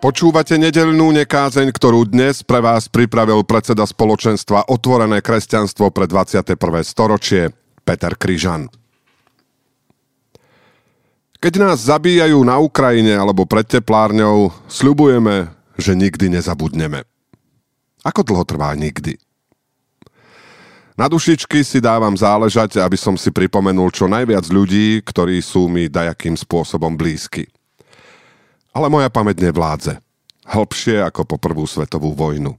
Počúvate nedelnú nekázeň, ktorú dnes pre vás pripravil predseda spoločenstva Otvorené kresťanstvo pre 21. storočie Peter Kryžan. Keď nás zabíjajú na Ukrajine alebo pred teplárňou, sľubujeme, že nikdy nezabudneme. Ako dlho trvá nikdy? Na dušičky si dávam záležať, aby som si pripomenul čo najviac ľudí, ktorí sú mi dajakým spôsobom blízky. Ale moja pamäť nevládze. Hlbšie ako po prvú svetovú vojnu.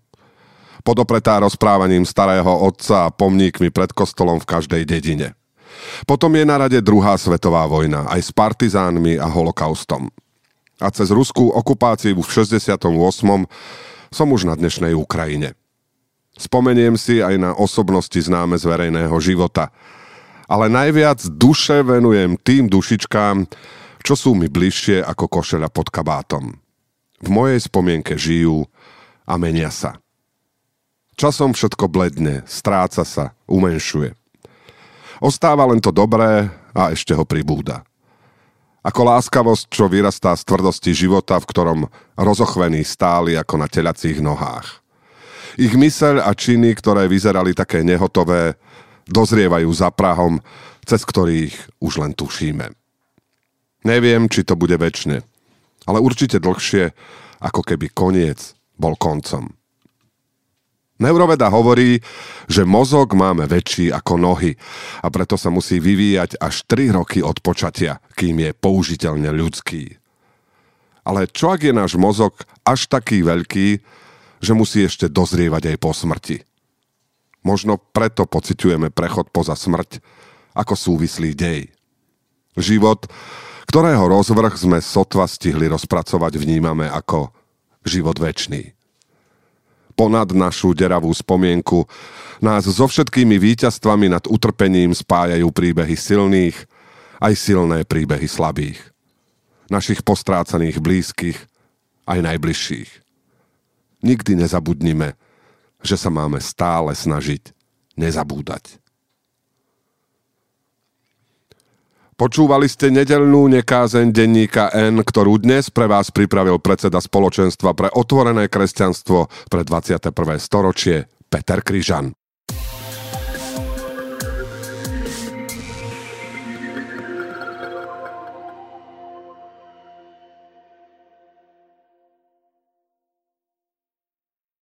Podopretá rozprávaním starého otca a pomníkmi pred kostolom v každej dedine. Potom je na rade druhá svetová vojna, aj s partizánmi a holokaustom. A cez ruskú okupáciu v 68. som už na dnešnej Ukrajine. Spomeniem si aj na osobnosti známe z verejného života. Ale najviac duše venujem tým dušičkám, čo sú mi bližšie ako košeľa pod kabátom. V mojej spomienke žijú a menia sa. Časom všetko bledne, stráca sa, umenšuje. Ostáva len to dobré a ešte ho pribúda. Ako láskavosť, čo vyrastá z tvrdosti života, v ktorom rozochvení stáli ako na telacích nohách. Ich myseľ a činy, ktoré vyzerali také nehotové, dozrievajú za Prahom, cez ktorých už len tušíme. Neviem, či to bude väčšine, ale určite dlhšie, ako keby koniec bol koncom. Neuroveda hovorí, že mozog máme väčší ako nohy a preto sa musí vyvíjať až 3 roky od počatia, kým je použiteľne ľudský. Ale čo ak je náš mozog až taký veľký, že musí ešte dozrievať aj po smrti? Možno preto pociťujeme prechod poza smrť ako súvislý dej. Život ktorého rozvrh sme sotva stihli rozpracovať, vnímame ako život väčší. Ponad našu deravú spomienku nás so všetkými víťazstvami nad utrpením spájajú príbehy silných, aj silné príbehy slabých. Našich postrácaných blízkych, aj najbližších. Nikdy nezabudnime, že sa máme stále snažiť nezabúdať. Počúvali ste nedelnú nekázeň denníka N, ktorú dnes pre vás pripravil predseda spoločenstva pre otvorené kresťanstvo pre 21. storočie Peter Kryžan.